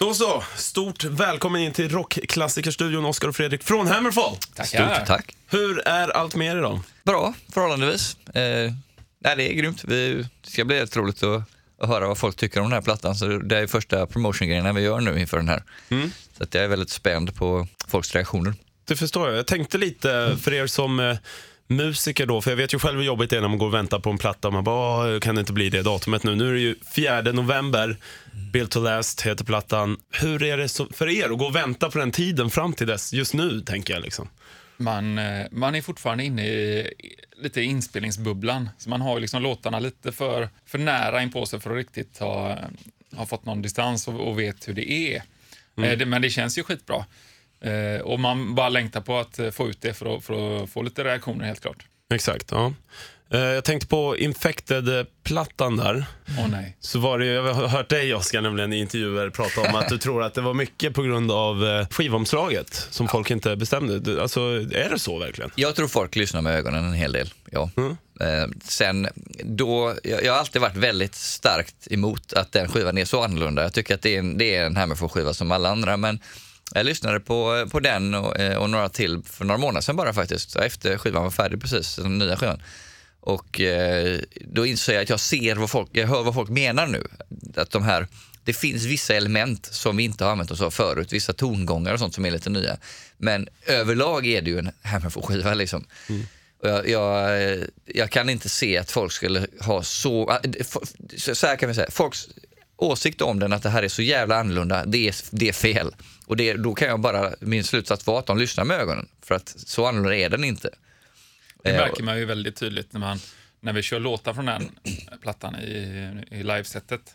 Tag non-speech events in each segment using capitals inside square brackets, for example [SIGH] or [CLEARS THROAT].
Då så, stort välkommen in till rockklassikerstudion Oskar och Fredrik från Hammerfall. Stort tack. Hur är allt med er idag? Bra, förhållandevis. Eh, nej, det är grymt. Vi, det ska bli helt roligt att, att höra vad folk tycker om den här plattan. Så det är första promotion-grejerna vi gör nu inför den här. Mm. Så att jag är väldigt spänd på folks reaktioner. Det förstår jag. Jag tänkte lite för er som eh, musiker då, för jag vet ju själv hur jobbigt det är när man går och väntar på en platta och man bara, "Åh, kan det inte bli det datumet nu? Nu är det ju 4 november, Build to Last heter plattan. Hur är det för er att gå och vänta på den tiden fram till dess, just nu tänker jag liksom? Man, eh, man är fortfarande inne i lite inspelningsbubblan. Så man har ju liksom låtarna lite för, för nära in på sig för att riktigt ha, ha fått någon distans och, och vet hur det är. Eh, det, men det känns ju skitbra. Eh, och man bara längtar på att eh, få ut det för att, för att få lite reaktioner helt klart. Exakt, ja. Eh, Jag tänkte på Infected-plattan där. Åh nej. Så var det, jag har hört dig Oskar nämligen i intervjuer prata om att du [LAUGHS] tror att det var mycket på grund av eh, skivomslaget som folk inte bestämde. Alltså, är det så verkligen? Jag tror folk lyssnar med ögonen en hel del, ja. Mm. Eh, sen då, jag, jag har alltid varit väldigt starkt emot att den skivan är så annorlunda. Jag tycker att det är en, det är en Hammerfall-skiva som alla andra, men jag lyssnade på, på den och, eh, och några till för några månader sedan bara faktiskt, efter skivan var färdig precis, den nya skivan. Och eh, då inser jag att jag ser vad folk, jag hör vad folk menar nu. Att de här, det finns vissa element som vi inte har använt oss av förut, vissa tongångar och sånt som är lite nya. Men överlag är det ju en Hammerfall-skiva liksom. Och jag, jag, eh, jag kan inte se att folk skulle ha så så här kan vi säga, folks åsikt om den att det här är så jävla annorlunda, det är, det är fel. Och det, då kan jag bara, min slutsats vara att de lyssnar med ögonen, för att så annorlunda är den inte. Det Eh, märker man ju väldigt tydligt när, man, när vi kör låtar från den plattan i, i livesetet.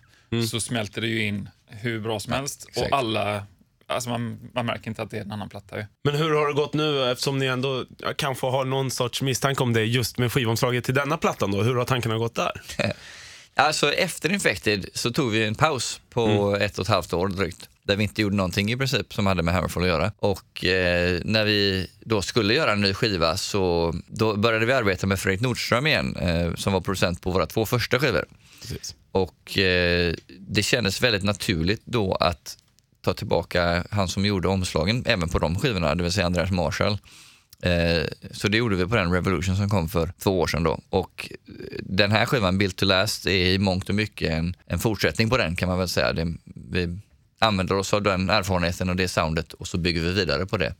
Så smälter det ju in hur bra som helst. exakt. och alla, alltså man, man märker inte att det är en annan platta. Ju. Men hur har det gått nu eftersom ni ändå ja, kanske har någon sorts misstanke om det just med skivomslaget till denna plattan då? Hur har tankarna gått där? [LAUGHS] Alltså efter Infected så tog vi en paus på ett och ett halvt år drygt. Där vi inte gjorde någonting i princip som hade med Hammerfall att göra. Och eh, när vi då skulle göra en ny skiva så då började vi arbeta med Fredrik Nordström igen eh, som var producent på våra två första skivor. Precis. Och eh, det kändes väldigt naturligt då att ta tillbaka han som gjorde omslagen även på de skivorna, det vill säga Andreas Marshall. Eh, så det gjorde vi på den Revolution som kom för två år sedan då. Och eh, den här skivan, Built to Last, är i mångt och mycket en, en fortsättning på den kan man väl säga. Det, vi använder oss av den erfarenheten och det soundet och så bygger vi vidare på det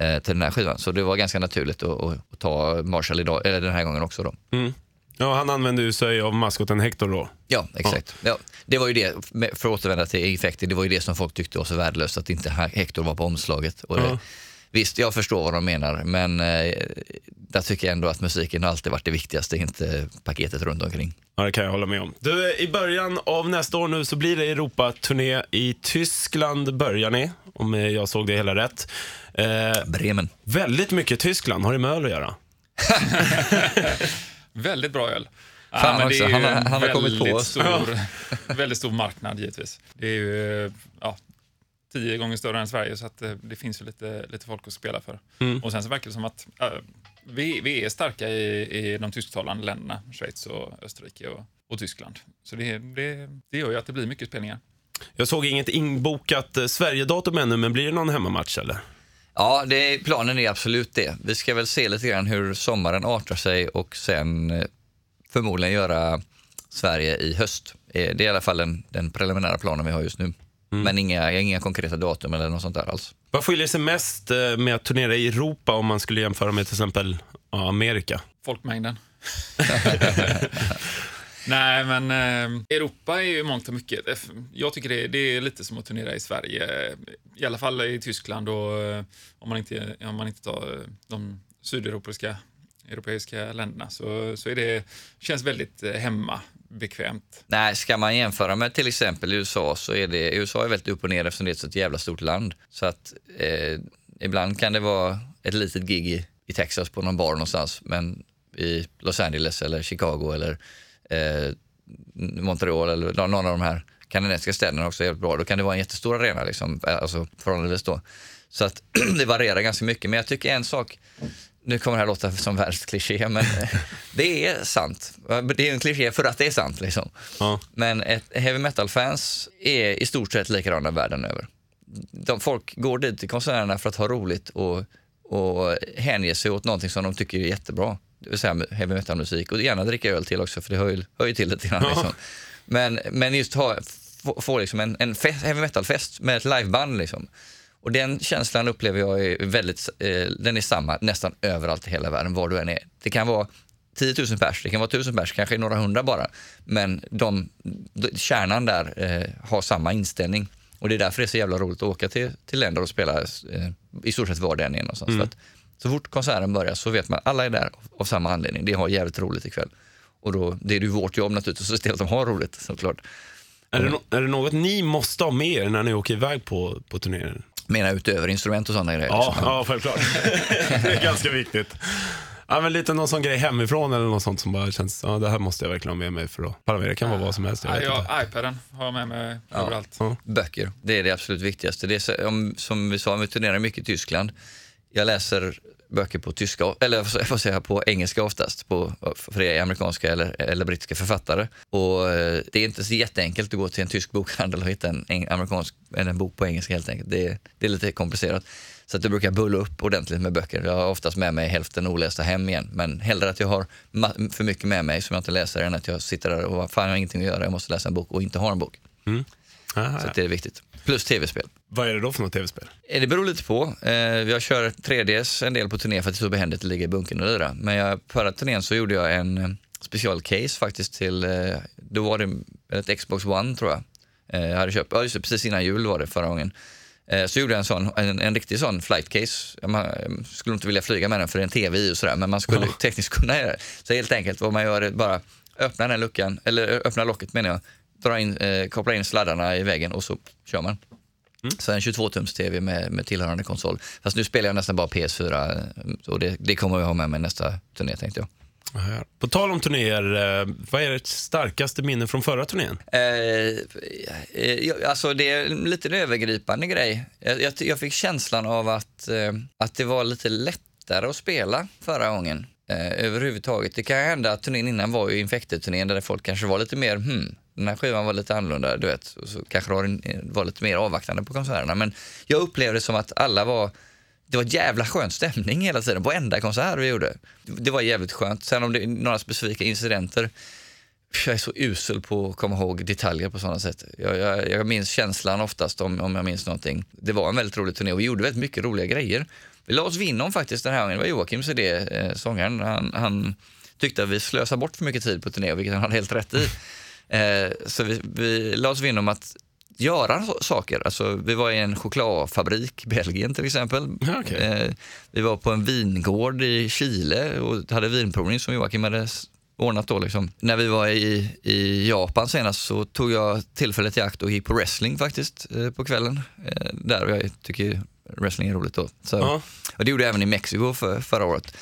eh, till den här skivan. Så det var ganska naturligt att, att, ta Marshall idag, eller den här gången också då. Mm. Ja, han använde ju sig av maskoten Hector då. Ja, exakt. Ja, det var ju det, för att återvända till Infected, det var ju det som folk tyckte var så värdelöst att inte Hector var på omslaget. Och det, Ja. Visst, jag förstår vad de menar, men eh, där tycker jag ändå att musiken har alltid varit det viktigaste, inte paketet runt omkring. Ja, det kan jag hålla med om. Du, i början av nästa år nu så blir det Europa-turné i Tyskland börjar ni, om eh, jag såg det hela rätt. Eh, Bremen. väldigt mycket Tyskland, har det med öl att göra? [LAUGHS] Väldigt bra öl. Fan men det också, han han har kommit på väldigt oss. Stor, [LAUGHS] väldigt stor marknad givetvis. Det är ju ja, tio gånger större än Sverige så att eh, det finns ju lite, lite folk att spela för. Mm. Och sen så verkar det som att eh, vi, vi är starka i, i de tysktalande länderna, Schweiz och Österrike och, och Tyskland. Så det, det, det gör ju att det blir mycket spelningar. Jag såg inget inbokat eh, Sverige-datum ännu, men blir det någon hemmamatch eller? Ja, det, planen är absolut det. Vi ska väl se lite grann hur sommaren artar sig och sen förmodligen göra Sverige i höst. Det är i alla fall den, den preliminära planen vi har just nu. Men inga, inga konkreta datum eller något sånt där alls. Vad skiljer sig mest eh, med att turnera i Europa om man skulle jämföra med till exempel Amerika? Folkmängden. [LAUGHS] [LAUGHS] Nej, men eh, Europa är ju mångt och mycket. Jag tycker det, det är lite som att turnera i Sverige. I alla fall i Tyskland och eh, om man inte, om man inte tar eh, de sydeuropeiska europeiska länderna så, så är det, känns väldigt hemma, bekvämt. Nej, ska man jämföra med till exempel USA så är det, USA är väldigt upp och ner eftersom det är ett så jävla stort land. Så att eh, ibland kan det vara ett litet gig i, i Texas på någon bar någonstans, men i Los Angeles eller Chicago eller eh, Montreal eller någon av de här kanadensiska städerna också är jävligt bra. Då kan det vara en jättestor arena, liksom, eh, alltså förhållandevis då. Så att [CLEARS THROAT] det varierar ganska mycket. Men jag tycker en sak, nu kommer det här låta som världens kliché, [LAUGHS] men det är sant. Det är en kliché för att det är sant. Liksom. Ja. Men ett heavy metal-fans är i stort sett likadana världen över. De, folk går dit till konserterna för att ha roligt och, och hänge sig åt någonting som de tycker är jättebra. Det vill säga heavy metal-musik och gärna dricka öl till också för det höjer, höjer till lite grann. Liksom. Men, men just ha, få, få liksom en, en fest, heavy metal-fest med ett liveband. Liksom. Och den känslan upplever jag är väldigt, eh, den är samma nästan överallt i hela världen, var du än är. Det kan vara 10 000 pers, det kan vara 1000 pers, kanske några hundra bara. Men de, de, kärnan där eh, har samma inställning. Och det är därför det är så jävla roligt att åka till, till länder och spela eh, i stort sett var den är någonstans. Mm. För att så fort konserten börjar så vet man alla är där av samma anledning. Det har jävligt roligt ikväll. Och då, det är ju vårt jobb naturligtvis att se till att de har roligt såklart. Är, det no- är det något ni måste ha med er när ni åker iväg på, på turnéer? Menar utöver instrument och sådana grejer. Ja, liksom. ja, självklart. [LAUGHS] det är ganska viktigt. Ja, men lite någon sån grej hemifrån eller något sånt som bara känns, ja det här måste jag verkligen ha med mig för att para med. Det kan vara vad som helst. Jag Ja, iPaden har jag med mig överallt. Ja. Böcker, det är det absolut viktigaste. Det är som vi sa, vi turnerar mycket i Tyskland. Jag läser böcker på tyska, eller jag får säga på engelska oftast, på, för det är amerikanska eller, eller brittiska författare. Och eh, det är inte så jätteenkelt att gå till en tysk bokhandel och hitta en, en amerikansk, eller en bok på engelska helt enkelt. Det, det är lite komplicerat. Så att jag brukar bulla upp ordentligt med böcker. Jag har oftast med mig hälften olästa hem igen. Men hellre att jag har för mycket med mig som jag inte läser än att jag sitter där och fan jag har ingenting att göra, jag måste läsa en bok och inte har en bok. Ja, Så att det är viktigt. Plus tv-spel. Vad är det då för något tv-spel? Eh, Det beror lite på. Eh, Jag kör 3DS en del på turné för att det är så behändigt att ligga i bunkern och lira. Men jag, förra turnén så gjorde jag en eh, specialcase faktiskt till, då var det ett Xbox One tror jag. Jag hade köpt, ja just det, precis innan jul var det förra gången. Så gjorde jag en sån, en, en riktig sån flight case. Man skulle inte vilja flyga med den för det är en tv i och sådär, men man skulle [LAUGHS] tekniskt kunna göra det. Så helt enkelt vad man gör är bara öppna den luckan, eller öppna locket menar jag, dra in, eh, koppla in sladdarna i väggen och så kör man. Så en 22-tums-tv med, med tillhörande konsol. Fast nu spelar jag nästan bara PS4 eh, och det, det kommer jag ha med mig nästa turné tänkte jag. Ja. På tal om turnéer, eh, vad är ert starkaste minne från förra turnén? Eh, eh, alltså det är en lite en övergripande grej. Jag, jag, jag fick känslan av att, eh, att det var lite lättare att spela förra gången. Överhuvudtaget. Det kan hända att turnén innan var ju Infected-turnén där folk kanske var lite mer, hmm, den här skivan var lite annorlunda, du vet. Och så kanske det var, var lite mer avvaktande på konserterna. Men jag upplevde det som att alla var det var jävla skön stämning hela tiden på enda konsert vi gjorde. Det var jävligt skönt. Sen om det är några specifika incidenter, jag är så usel på att komma ihåg detaljer på sådana sätt. Jag, jag, jag minns känslan oftast om, om jag minns någonting. Det var en väldigt rolig turné och vi gjorde väldigt mycket roliga grejer. Vi la oss vinn om faktiskt den här gången. Det var Joakims idé, eh, sångaren. Han, han tyckte att vi slösade bort för mycket tid på turné, vilket han hade helt rätt i. Eh, så vi, vi la oss vinn om att göra saker. Alltså, vi var i en chokladfabrik i Belgien till exempel. Okej. Eh, vi var på en vingård i Chile och hade vinprovning som Joakim hade ordnat då. Liksom. När vi var i, i Japan senast så tog jag tillfället i akt och gick på wrestling faktiskt eh, på kvällen. Eh, där och jag tycker wrestling är roligt då. Så, Ja. Och det gjorde jag även i Mexiko för, förra året.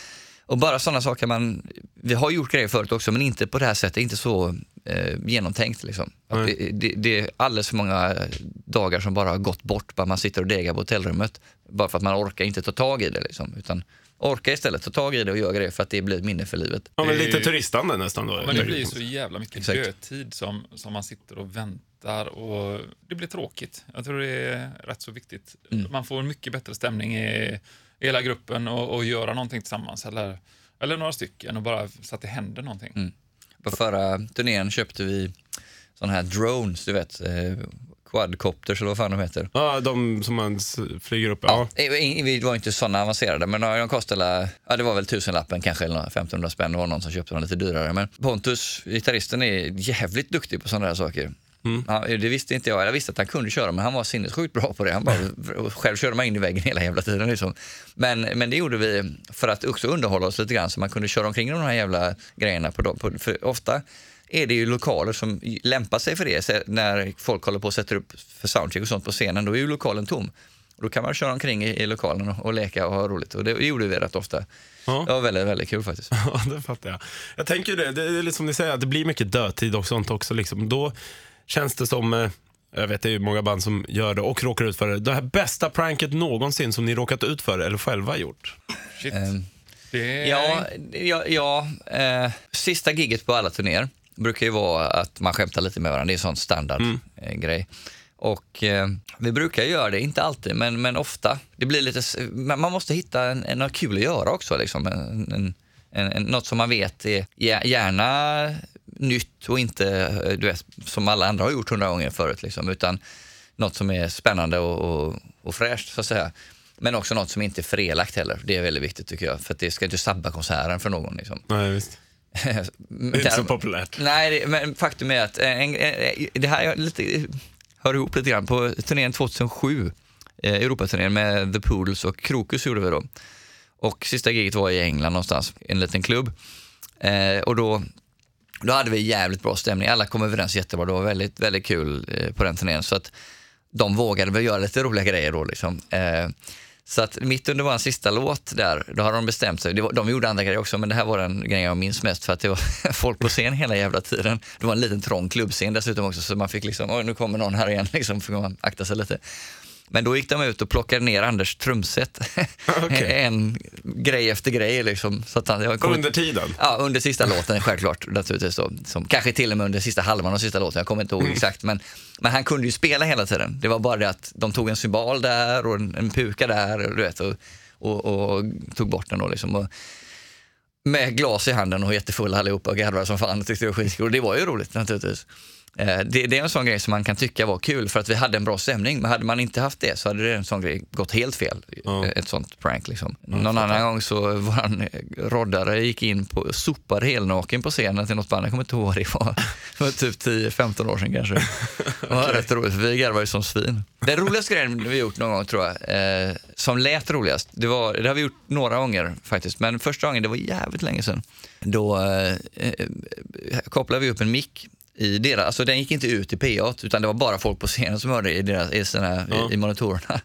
Och bara sådana saker man, vi har gjort grejer förut också men inte på det här sättet, inte så eh, genomtänkt liksom. Att Nej. det, det, det är alldeles för många dagar som bara har gått bort, bara man sitter och degar på hotellrummet. Bara för att man orkar inte ta tag i det liksom. Utan orka istället ta tag i det och göra grejer för att det blir ett minne för livet. Ja, men lite ju- turistande nästan då. Men det blir så jävla mycket Exakt. dödtid som, som man sitter och väntar och det blir tråkigt. Jag tror det är rätt så viktigt. Mm. Man får en mycket bättre stämning i hela gruppen och, och göra någonting tillsammans eller, eller några stycken och bara så att det händer någonting. Mm. På förra turnén köpte vi sådana här drones, du vet, eh, quadcopters eller vad fan de heter. Ja, de som man flyger upp. Ja. Eh, Vi var inte sådana avancerade, men de kostade, ja det var väl tusenlappen kanske, eller 1500 spänn. Det var någon som köpte dem lite dyrare. Men Pontus, gitarristen, är jävligt duktig på sådana där saker. Ja, det visste inte jag. Jag visste att han kunde köra, men han var sinnessjukt bra på det. Han bara, [LAUGHS] själv körde man in i väggen hela jävla tiden. Liksom. Men, men det gjorde vi för att också underhålla oss lite grann, så man kunde köra omkring de här jävla grejerna. På. På, för ofta är det ju lokaler som lämpar sig för det. Så när folk håller på och sätter upp för soundcheck och sånt på scenen, då är ju lokalen tom. Och då kan man köra omkring i, i lokalen och, och leka och ha roligt. Och det gjorde vi rätt ofta. Ja. Det var väldigt, väldigt kul faktiskt. [LAUGHS] Ja, det fattar jag. Jag tänker det, det är lite som ni säger, det blir mycket dödtid och sånt också. Liksom. Då känns det som, eh, jag vet det är ju många band som gör det och råkar ut för det. Det här bästa pranket någonsin som ni råkat ut för eller själva gjort. Shit. Är... Ja, ja, ja eh, sista giget på alla turnéer brukar ju vara att man skämtar lite med varandra. Det är en sån standardgrej. Eh, grej. och eh, vi brukar göra det, inte alltid, men, men ofta. Det blir lite, man måste hitta en, en, något kul att göra också. Liksom. En, en, en, något som man vet är gär- gärna nytt och inte eh, du vet, som alla andra har gjort hundra gånger förut. Liksom, utan något som är spännande och, och, och fräscht, så att säga. Men också något som inte är förelagt heller. Det är väldigt viktigt tycker jag, för att det ska inte sabba konserten för någon. Liksom. Nej, visst. [LAUGHS] Det är inte så populärt. Nej, men faktum är att en, en, en, det här är lite, hör ihop lite grann. På turnén 2007, eh, Europaturnén med The Poodles och Krokus gjorde vi då. Och sista giget var i England någonstans, en liten klubb. Eh, och då, då hade vi jävligt bra stämning. Alla kom överens jättebra. Det var väldigt, väldigt kul eh, på den turnén. Så att de vågade väl göra lite roliga grejer då. Liksom. Eh, så att mitt under vår sista låt där, då hade de bestämt sig. De gjorde andra grejer också, men det här var den grejen jag minns mest för att det var [LAUGHS] folk på scen hela jävla tiden. Det var en liten trång klubbscen dessutom också, så man fick liksom, oj nu kommer någon här igen, [LAUGHS] liksom fick man akta sig lite. Men då gick de ut och plockade ner Anders trumset. [LAUGHS] Okej. [LAUGHS] en grej efter grej liksom. Så att han, kommer- Under tiden? Ja, under sista låten självklart. Naturligtvis då, som, kanske till och med under sista halvan av sista låten, jag kommer inte ihåg exakt. Men, men han kunde ju spela hela tiden. Det var bara det att de tog en cymbal där och en, en puka där du vet, och, och, och tog bort den. Då, liksom. och, med glas i handen och jättefulla allihopa och garvade som fan och tyckte det var skitkul. Och det var ju roligt naturligtvis. Eh, Det, det är en sån grej som man kan tycka var kul för att vi hade en bra stämning. Men hade man inte haft det så hade det en sån grej gått helt fel. Eh, Ett sånt prank liksom. Någon annan gång så våran eh, roddare gick in på sopade helnaken på scenen till något band. Jag kommer inte ihåg vad det var. Det var typ 10-15 år sedan kanske. [LAUGHS] Det var rätt roligt för vi garvade ju som svin. Den roligaste grejen vi gjort någon gång tror jag, eh, som lät roligast, det, var, det har vi gjort några gånger faktiskt, men första gången, det var jävligt länge sedan, då eh, eh, kopplade vi upp en mick i deras, alltså den gick inte ut i PA utan det var bara folk på scenen som hörde i, deras, i, sina, Ja. i, i monitorerna.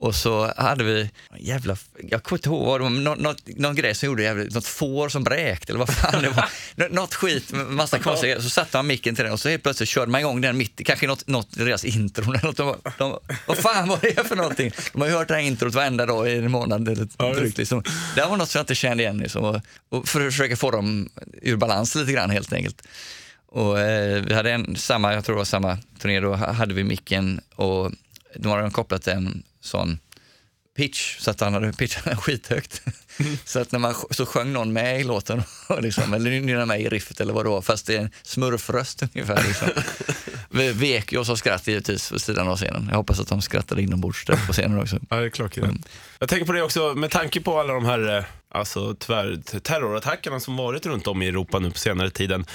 Och så hade vi, jävla, jag kommer inte ihåg vad det var, någon, någon, någon grej som gjorde jävligt, något får som bräkte eller vad fan det var. [LAUGHS] Nå- något skit massa konstiga. Så satte man micken till den och så helt plötsligt körde man igång den mitt kanske något, något i deras intro. eller Något, de, de, vad fan var det för någonting? De har ju hört det här introt varenda dag i en månad eller Ja, drygt. Liksom. Det var något som jag inte kände igen liksom, och, och för att försöka få dem ur balans lite grann helt enkelt. Och eh, vi hade en, samma, jag tror det var samma turné, då hade vi micken och då hade de kopplat en sån pitch så att han hade pitchat den skithögt. [LAUGHS] så att när man så sjöng någon med i låten, liksom, eller nynnade med i riffet eller vad det var, fast det är en smurfröst ungefär. Liksom. [LAUGHS] Vi vek ju oss av skratt givetvis på sidan av scenen. Jag hoppas att de skrattade inombords där på scenen också. Ja, det är klockrent. Jag tänker på det också, med tanke på alla de här eh, alltså, tyvärr, terrorattackerna som varit runt om i Europa nu på senare tiden.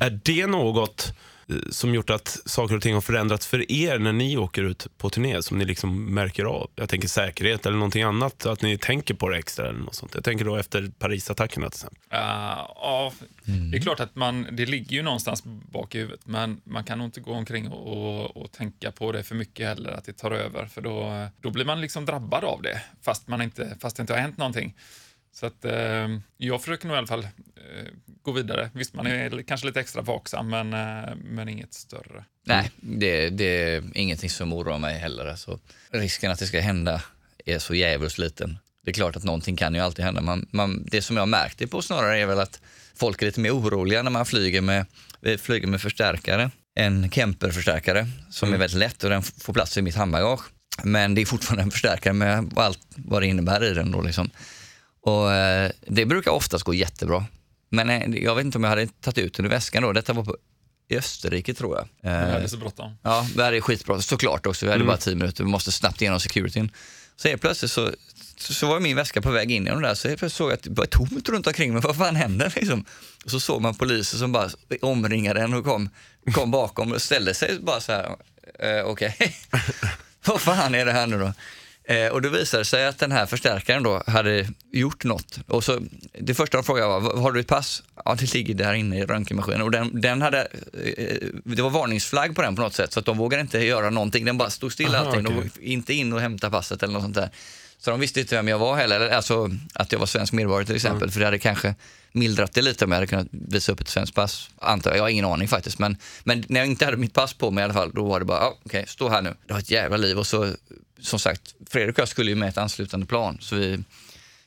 Är det något Eh, som gjort att saker och ting har förändrats för er när ni åker ut på turné som ni liksom märker av? Jag tänker säkerhet eller någonting annat, att ni tänker på det extra eller något sånt. Jag tänker då efter Parisattackerna till exempel. Uh, ja, det är klart att man, det ligger ju någonstans bak i huvudet, men man kan nog inte gå omkring och, och, och tänka på det för mycket heller, att det tar över, för då, då blir man liksom drabbad av det, fast, man inte, fast det inte har hänt någonting. Så att eh, jag försöker nog i alla fall eh, gå vidare. Visst, man är kanske lite extra vaksam, men, eh, men inget större. Nej, det, det är ingenting som oroar mig heller. Alltså, risken att det ska hända är så jävligt liten. Det är klart att någonting kan ju alltid hända. Man, man, det som jag har märkt det på snarare är väl att folk är lite mer oroliga när man flyger med, vi flyger med förstärkare. En Kemper-förstärkare som är väldigt lätt och den får plats i mitt handbagage. Men det är fortfarande en förstärkare med allt vad det innebär i den. Då liksom. Och, eh, det brukar oftast gå jättebra. Men eh, jag vet inte om jag hade tagit ut den ur väskan då. Detta var på i Österrike tror jag. Eh, är så bråttom. Ja, här är skitbra. Såklart också. Vi hade bara tio minuter. Vi måste snabbt igenom securityn. Så helt plötsligt så, så, var min väska på väg in genom där. Så helt plötsligt såg jag att det var tomt runt omkring mig. [LAUGHS] Vad fan händer liksom? Och så såg man poliser som bara omringade en och kom, kom bakom och ställde sig bara så här. Eh, Okej, [LAUGHS] vad fan är det här nu då? Eh, och då visade det sig att den här förstärkaren då hade gjort något. Och så, det första de frågade var, "Vad- har du ett pass? Ja, det ligger där inne i röntgenmaskinen. Och den, den hade, eh, det var varningsflagg på den på något sätt, så att de vågade inte göra någonting. Den bara stod stilla Aha, allting. De okej. vågade inte in och hämta passet eller något sånt där. Så de visste inte vem jag var heller, eller alltså att jag var svensk medborgare till exempel. För det hade kanske mildrat det lite om jag hade kunnat visa upp ett svenskt pass, antar jag. Jag har ingen aning faktiskt. Men, men när jag inte hade mitt pass på mig i alla fall, då var det bara, ja, okej, stå här nu. Det var ett jävla liv. Och så, som sagt, Fredrik och jag skulle ju med ett anslutande plan. Så vi,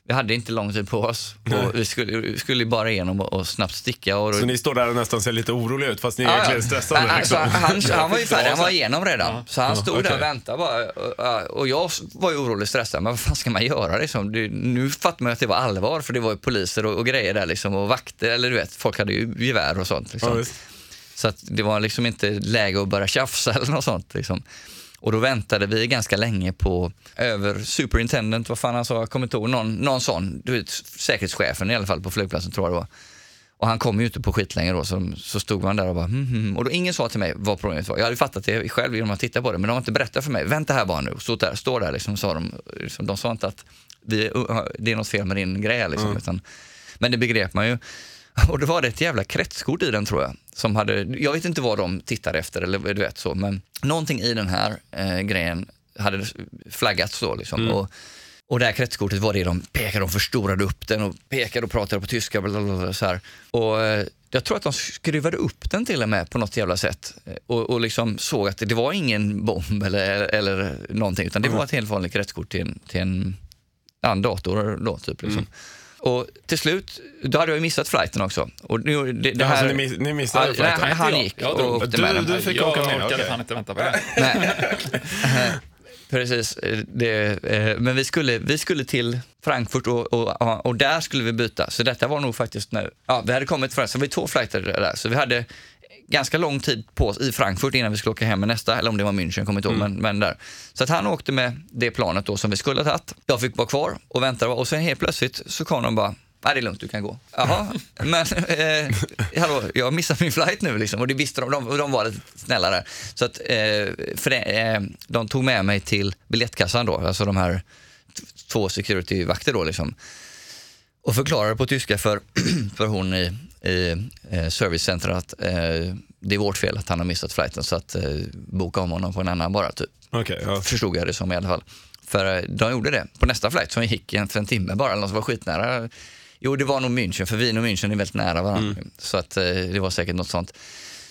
Vi hade inte lång tid på oss. Vi, skulle, vi skulle bara igenom och, och snabbt sticka. Och, Så ni står där och nästan ser lite oroliga ut fast ni är ja. egentligen stressade. Nej, Liksom. alltså, han, han var ju färdig, han var igenom redan. Så han stod där okej. och väntade bara. Och, och jag var ju orolig och stressad. Men vad fan ska man göra liksom? Det, nu fattar man ju att det var allvar för det var ju poliser och, och grejer där liksom. Och vakter, eller du vet, folk hade ju gevär och sånt. Liksom. Så det var liksom inte läge att börja tjafsa eller något sånt. Liksom. Och då väntade vi ganska länge på över superintendent, vad fan han sa, jag kommer inte ihåg, någon, någon sån, du vet, säkerhetschefen i alla fall på flygplatsen tror jag det var. Och han kom ju inte på skitlänge då, så, så stod man där och bara hmm, hmm. Och då ingen sa till mig vad problemet var. Jag hade fattat det själv genom att titta på det, men de har inte berättat för mig. Vänta här bara nu, stå där, stå där liksom, sa de. Liksom, de sa inte att vi, det är något fel med din grej liksom, utan, men det begrep man ju. [LAUGHS] Och då var det ett jävla kretskort i den tror jag. Som hade, jag vet inte vad de tittade efter eller du vet så, men någonting i den här eh, grejen hade flaggats då liksom. Och, och det här kretskortet var det de pekade, de förstorade upp den och pekade och pratade på tyska. Blablabla, så här. Och eh, jag tror att de skruvade upp den till och med på något jävla sätt. Eh, Och, och liksom såg att det var ingen bomb eller, eller någonting, utan det var ett helt vanligt kretskort till en, till en, en dator då typ. Liksom. Och till slut, då hade jag missat flighten också. Och nu, det, det Ja, här, alltså, ni, ni missade Ja, flighten. nej, han gick Jag och åkte Du- med den. du fick jag åka med, orkade fan inte vänta på det. [LAUGHS] Nej. [LAUGHS] Precis. Det, eh, men vi skulle, vi skulle till Frankfurt och, och, och där skulle vi byta. Så detta var nog faktiskt nu. Ja, vi hade kommit från, så vi två flighter där. Så vi hade ganska lång tid på oss i Frankfurt innan vi skulle åka hem med nästa, eller om det var München, kommer inte ihåg, men, men där. Så att han åkte med det planet då som vi skulle ha tagit. Jag fick vara kvar och vänta och sen helt plötsligt så kom de bara Nej, det är lugnt, du kan gå. Jaha, [LAUGHS] men eh, hallå, jag har missat min flight nu liksom. Och det visste de, de, de var lite snälla där. Så att, eh, för det, eh, de tog med mig till biljettkassan då, alltså de här två securityvakter då liksom. Och förklarade på tyska för, [CLEARS THROAT] för hon i, i eh, servicecentret att eh, det är vårt fel att han har missat flighten så att eh, boka om honom på en annan bara typ. Okej, ja. Förstod jag det som i alla fall. För eh, de gjorde det på nästa flight som gick en, för en timme bara, eller som var skitnära. Jo, det var nog München, för Wien och München är väldigt nära varandra. Så att eh, det var säkert något sånt.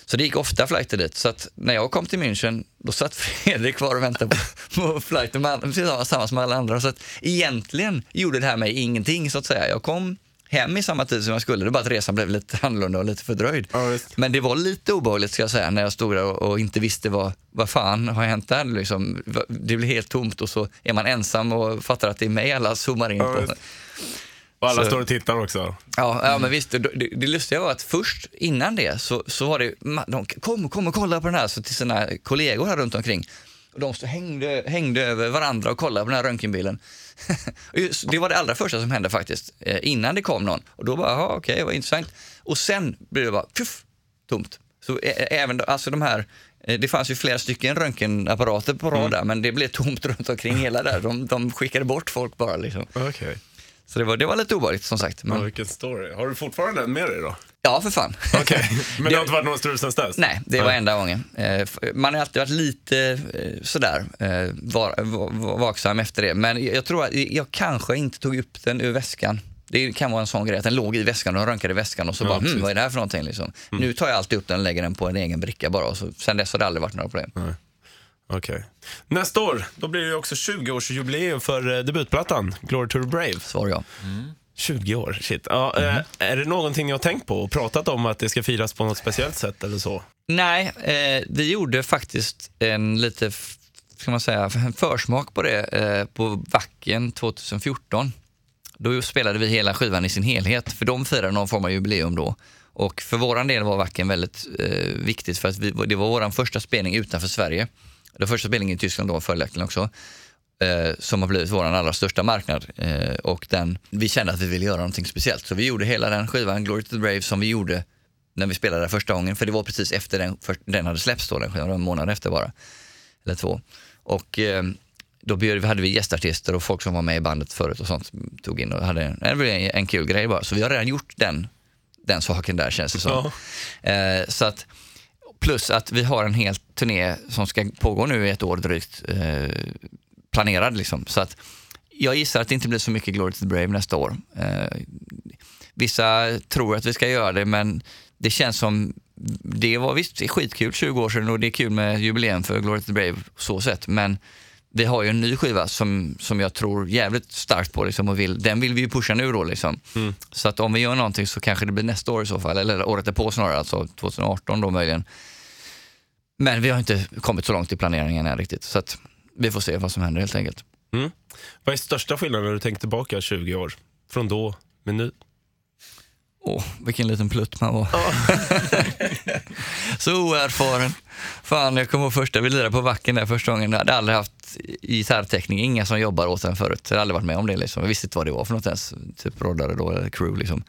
Så det gick ofta flighter dit. Så att när jag kom till München, då satt [LAUGHS] Fredrik kvar och väntade på, flighten med, tillsammans med alla andra. Så att egentligen gjorde det här mig ingenting, så att säga. Jag kom hem i samma tid som jag skulle, det bara att resan blev lite [LAUGHS] annorlunda och lite fördröjd. Ja. Men det var lite obehagligt ska jag säga när jag stod där och, och inte visste vad, vad fan har hänt där. Liksom. Det blev helt tomt och så är man ensam och fattar att det är mig alla zoomar in Ja, på. visst. [LAUGHS] Och alla Så- står och tittar också. Ja, ja men visst, det, det, det lustiga var att först innan det så, så var det, de kom, kom och kolla på den här så till sina kollegor här runt omkring. Och de stod, hängde, hängde över varandra och kollade på den här röntgenbilden. [LAUGHS] Just, det var det allra första som hände faktiskt, eh, innan det kom någon. Och då bara, okej, vad intressant. Och sen blev det bara, puff, tomt. Så ä- även, alltså de här, eh, det fanns ju flera stycken röntgenapparater på rad där, men det blev tomt [LAUGHS] runt omkring [LAUGHS] hela där. De, de skickade bort folk bara liksom. Okej. Så det var, det var lite obehagligt som sagt. Ja, Men, vilken story. Har du fortfarande den med dig då? Ja, för fan. Okej, [LAUGHS] men det har inte varit någon strul sen dess? Nej, det var enda gången. Eh, Man har alltid varit lite eh, sådär eh, var, va- va- vaksam efter det. Men jag tror att jag kanske inte tog upp den ur väskan. Det kan vara en sån grej att den låg i väskan och de röntgade i väskan och så Ja, bara, hm, vad är det här för någonting? Liksom. Nu tar jag alltid upp den och lägger den på en egen bricka bara och så, sen dess har det aldrig varit några problem. Okej. Nästa år, då blir det också 20-årsjubileum för debutplattan Glory to the Brave. Svar ja. 20 år, shit. Ja, eh, är det någonting ni har tänkt på och pratat om att det ska firas på något speciellt sätt eller så? Nej, eh, vi gjorde faktiskt en lite, ska man säga, en försmak på det eh, på Vacken 2014. Då spelade vi hela skivan i sin helhet, för de firade någon form av jubileum då. Och för våran del var Vacken väldigt eh, viktigt för att vi, det var vår första spelning utanför Sverige. Det var första spelningen i Tyskland då följaktligen också. Eh, som har blivit vår allra största marknad. Eh, och den, vi kände att vi ville göra någonting speciellt. Så vi gjorde hela den skivan, Glory to the Brave, som vi gjorde när vi spelade där första gången. För det var precis efter den, för, den hade släppts då, den skivan, en månad efter bara. Eller två. Och eh, då bjöd, hade vi gästartister och folk som var med i bandet förut och sånt tog in och hade en, en, en kul grej bara. Så vi har redan gjort den, den saken där känns det som. Eh, så att, plus att vi har en hel turné som ska pågå nu i ett år drygt, eh, planerad liksom. Så att jag gissar att det inte blir så mycket Glory to the Brave nästa år. Eh, vissa tror att vi ska göra det, men det känns som det var visst skitkul 20 år sedan och det är kul med jubileum för Glory to the Brave så sett, men vi har ju en ny skiva som, som jag tror jävligt starkt på liksom, och vill, den vill vi ju pusha nu då. Liksom. Så att om vi gör någonting så kanske det blir nästa år i så fall, eller året därpå snarare, alltså 2018 då möjligen. Men vi har inte kommit så långt i planeringen än riktigt, så att vi får se vad som händer helt enkelt. Mm. Vad är största skillnaden när du tänker tillbaka 20 år? Från då, med nu? Åh, vilken liten plutt man var. [LAUGHS] så oerfaren. Fan, jag kommer ihåg första vi lirade på Vacken där första gången. Jag hade aldrig haft gitarrteckning, inga som jobbar åt en förut. Jag hade aldrig varit med om det. Liksom. Jag visste inte vad det var för något ens. Typ roddare då, eller crew liksom.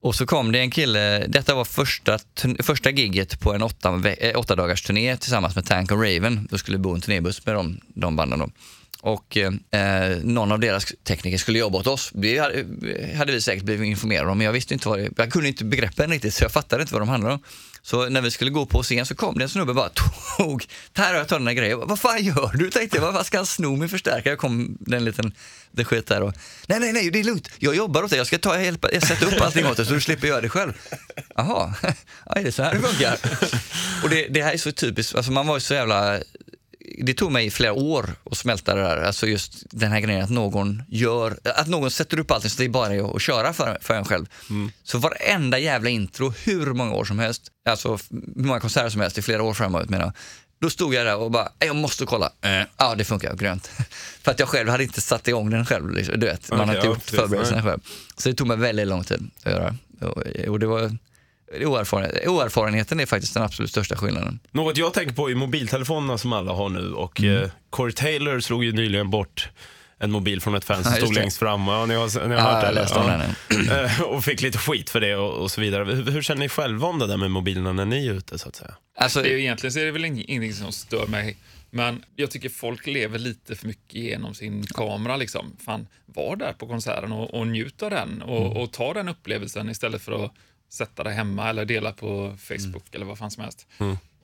Och så kom det en kille, detta var första, första gigget på en åtta, eh, åtta dagars turné tillsammans med Tank och Raven. Då skulle bo en turnébuss med de, de banden då. Och eh, någon av deras tekniker skulle jobba åt oss. Det hade, hade vi säkert blivit informerade om, men jag visste inte vad det, jag kunde inte begreppen riktigt, så jag fattade inte vad de handlade om. Så när vi skulle gå på scen så kom det en snubbe och bara tog, här har jag tagit den här grejen. Vad fan gör du? Tänkte jag, vad ska han sno min förstärkare? Jag kom den liten, det skit där och, nej nej nej, det är lugnt. Jag jobbar åt dig, jag ska ta, hjälpa, jag sätta upp allting åt dig så du slipper göra det själv. Jaha, [LAUGHS] ja, är det så här det funkar? Och det, det här är så typiskt, alltså man var ju så jävla det tog mig flera år att smälta det där. Alltså just den här grejen att någon gör, att någon sätter upp allting så det är bara att köra för, för en själv. Så varenda jävla intro, hur många år som helst, alltså hur många konserter som helst i flera år framåt menar jag. Då stod jag där och bara, "Nej, jag måste kolla. Ja, det funkar, grönt. [LAUGHS] för att jag själv hade inte satt igång den själv. Liksom. Du vet, man Okej, har inte ja, gjort förberedelserna själv. Så det tog mig väldigt lång tid att göra. Och, och det var oerfarenhet. Oerfarenheten är faktiskt den absolut största skillnaden. Något jag tänker på är mobiltelefonerna som alla har nu och Mm. eh, Corey Taylor slog ju nyligen bort en mobil från ett fan som Ja, stod det. längst fram. Ja, ni har, ni har Ja, hört det? om den, Eh, och fick lite skit för det och, och så vidare. Hur, hur känner ni själva om det där med mobilerna när ni är ute så att säga? Alltså, Det är, ju egentligen så är det väl ing- ingenting som stör mig. Men jag tycker folk lever lite för mycket genom sin kamera. Liksom. Fan, var där på konserten och, och njut av den och, och ta den upplevelsen istället för att sätta det hemma eller dela på Facebook eller vad fan som helst.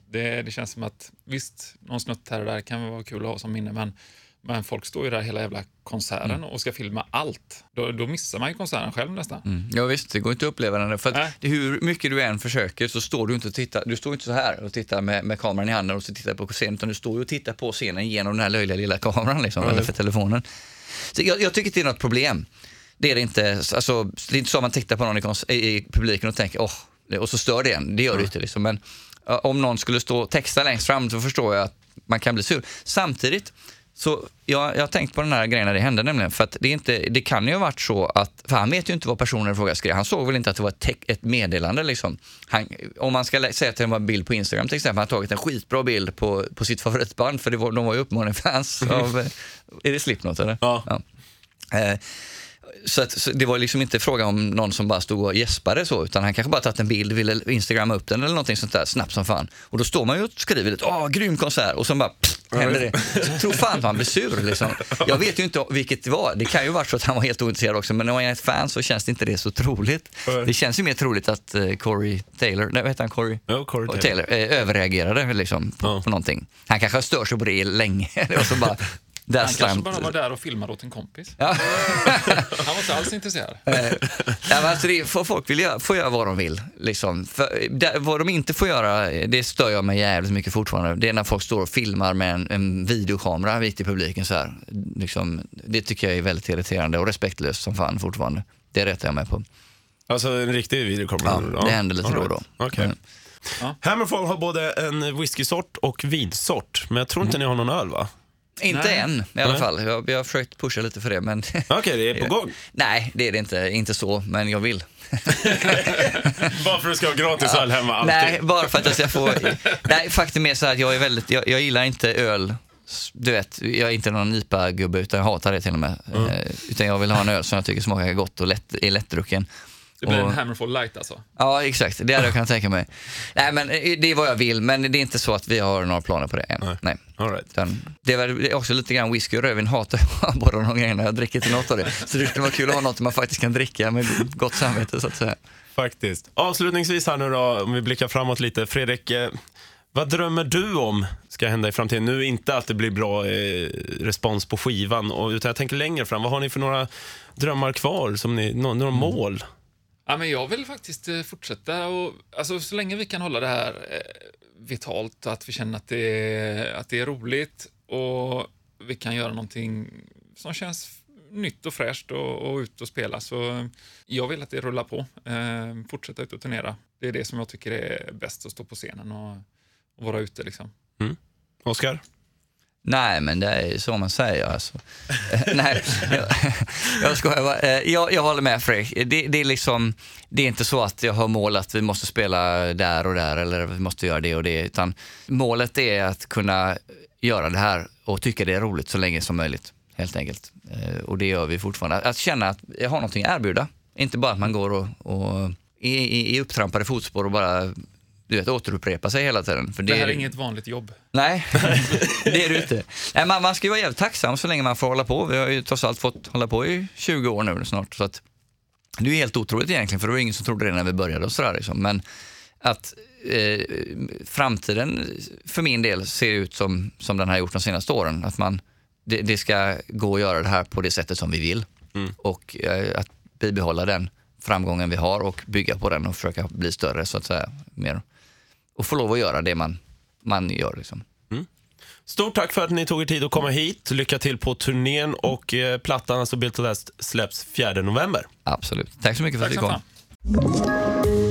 Det, det känns som att visst, någon snutt här och där kan vara kul att ha som minne, men, men folk står ju där hela jävla konserten och ska filma allt. Då, då missar man ju konserten själv nästan. Mm. Ja visst, det går inte att uppleva den. För att hur mycket du än försöker så står du inte och tittar, du står inte så här och tittar med, med kameran i handen och så tittar på scenen, utan du står ju och tittar på scenen genom den här löjliga lilla kameran, liksom, eller för telefonen. Jag, jag tycker inte det är något problem. Det är det inte. Alltså, det är inte så man tittar på någon i, kons- i publiken och tänker åh, det- och så stör det en. Det gör det inte. Liksom. Men ja, om någon skulle stå och texta längst fram så förstår jag att man kan bli sur. Samtidigt så jag, jag har tänkt på den här grejen när det hände nämligen. För att det, är inte, det kan ju ha varit så att, för han vet ju inte vad personen i fråga skrev. Han såg väl inte att det var ett, ett meddelande liksom. Han, om man ska lä- säga att det var en bild på Instagram till exempel, han har tagit en skitbra bild på, på sitt favoritband, för det var, de var ju uppenbarligen fans av, [LAUGHS] eh, är det Slipknot eller? Ja. Eh, så, att, så det var liksom inte fråga om någon som bara stod och gäspade så, utan han kanske bara tagit en bild, ville instagramma upp den eller någonting sånt där snabbt som fan. Och då står man ju och skriver lite, åh, grym konsert, och så bara pff, händer det. Så tror fan att han blir sur liksom. Jag vet ju inte vilket det var, det kan ju vara så att han var helt ointresserad också, men när man är ett fan så känns det inte det så troligt. Det känns ju mer troligt att uh, Corey Taylor, nej vad heter han, Corey? Ja, Corey Taylor. Taylor eh, överreagerade liksom på, Ja. på någonting. Han kanske har stört sig på det länge [LAUGHS] och så bara, där Han kanske slant. bara var där och filmade åt en kompis. Ja. [LAUGHS] Han var inte alls intresserad. Ja, men alltså det, får folk vill göra, får göra vad de vill. Liksom. För, det, vad de inte får göra, det stör jag mig jävligt mycket fortfarande. Det är när folk står och filmar med en, en videokamera mitt i publiken. Så här. Liksom, det tycker jag är väldigt irriterande och respektlöst som fan fortfarande. Det rättar jag mig på. Alltså en riktig videokamera? Ja, det händer lite All då och right. då. Okej. Mm. Ja. Hammerfall har både en whiskysort och vinsort, men jag tror inte ni har någon öl va? Inte Nej. än i alla Nej. fall. Jag, jag har försökt pusha lite för det. Men Okej, det är på [LAUGHS] gång. Nej, det är det inte. Inte så, men jag vill. [LAUGHS] Bara för att du ska ha gratis öl hemma alltid. Nej, bara för att jag ska få... [LAUGHS] Nej, faktum är så att jag är väldigt... Jag, jag gillar inte öl. Du vet, jag är inte någon IPA-gubbe utan jag hatar det till och med. Eh, utan jag vill ha en öl som jag tycker smakar gott och lätt, är lättdrucken. Det blir Och- en Hammerfall light alltså. Ja, exakt. Det hade jag kunnat tänka mig. Nej, men eh, det är vad jag vill, men det är inte så att vi har några planer på det än. Nej. Nej. All right. Utan det är också lite grann whisky och rödvin hatar jag båda de grejerna. Jag dricker inte något av det. Så det skulle vara kul att ha något man faktiskt kan dricka med gott samvete så att säga. Faktiskt. Avslutningsvis här nu då, om vi blickar framåt lite. Fredrik, eh, vad drömmer du om ska hända i framtiden? Nu inte att det blir bra eh, respons på skivan, och, utan jag tänker längre fram. Vad har ni för några drömmar kvar? Som ni, nå- några mål? Ja, men jag vill faktiskt eh, fortsätta och alltså, så länge vi kan hålla det här vitalt vitalt, att vi känner att det, är, att det är roligt och vi kan göra någonting som känns nytt och fräscht och, och ut och spela. Så jag vill att det rullar på. Eh, fortsätta ut och turnera. Det är det som jag tycker är bäst, att stå på scenen och, och vara ute. Liksom. Mm. Oskar? Nej, men det är så man säger. Alltså. [LAUGHS] Nej, jag, [LAUGHS] jag skojar bara. Eh, jag, jag håller med Fredrik. Det, det, är liksom, det är inte så att jag har mål att vi måste spela där och där eller vi måste göra det och det. Utan målet är att kunna göra det här och tycka det är roligt så länge som möjligt. Helt enkelt. Eh, och det gör vi fortfarande. Att känna att jag har någonting att erbjuda. Inte bara att man går och, och i, i, i upptrampade fotspår och bara du vet, återupprepa sig hela tiden. För Det här är inget vanligt jobb. Nej, [LAUGHS] det är det inte. Nej, man, man ska ju vara jävligt tacksam så länge man får hålla på. Vi har ju trots allt fått hålla på i 20 år nu snart. Så att, det är ju helt otroligt egentligen, för det var ingen som trodde det när vi började och sådär. Liksom. Men att eh, framtiden för min del ser ut som, som den har gjort de senaste åren. Att man, det, det ska gå att göra det här på det sättet som vi vill. Och eh, att bibehålla den framgången vi har och bygga på den och försöka bli större så att säga. Mer. Och få lov att göra det man, man gör. Liksom. Stort tack för att ni tog er tid att komma hit. Lycka till på turnén och eh, plattan, alltså Built to Last, släpps 4 november. Absolut. Tack så mycket för Tack att vi kom. fan.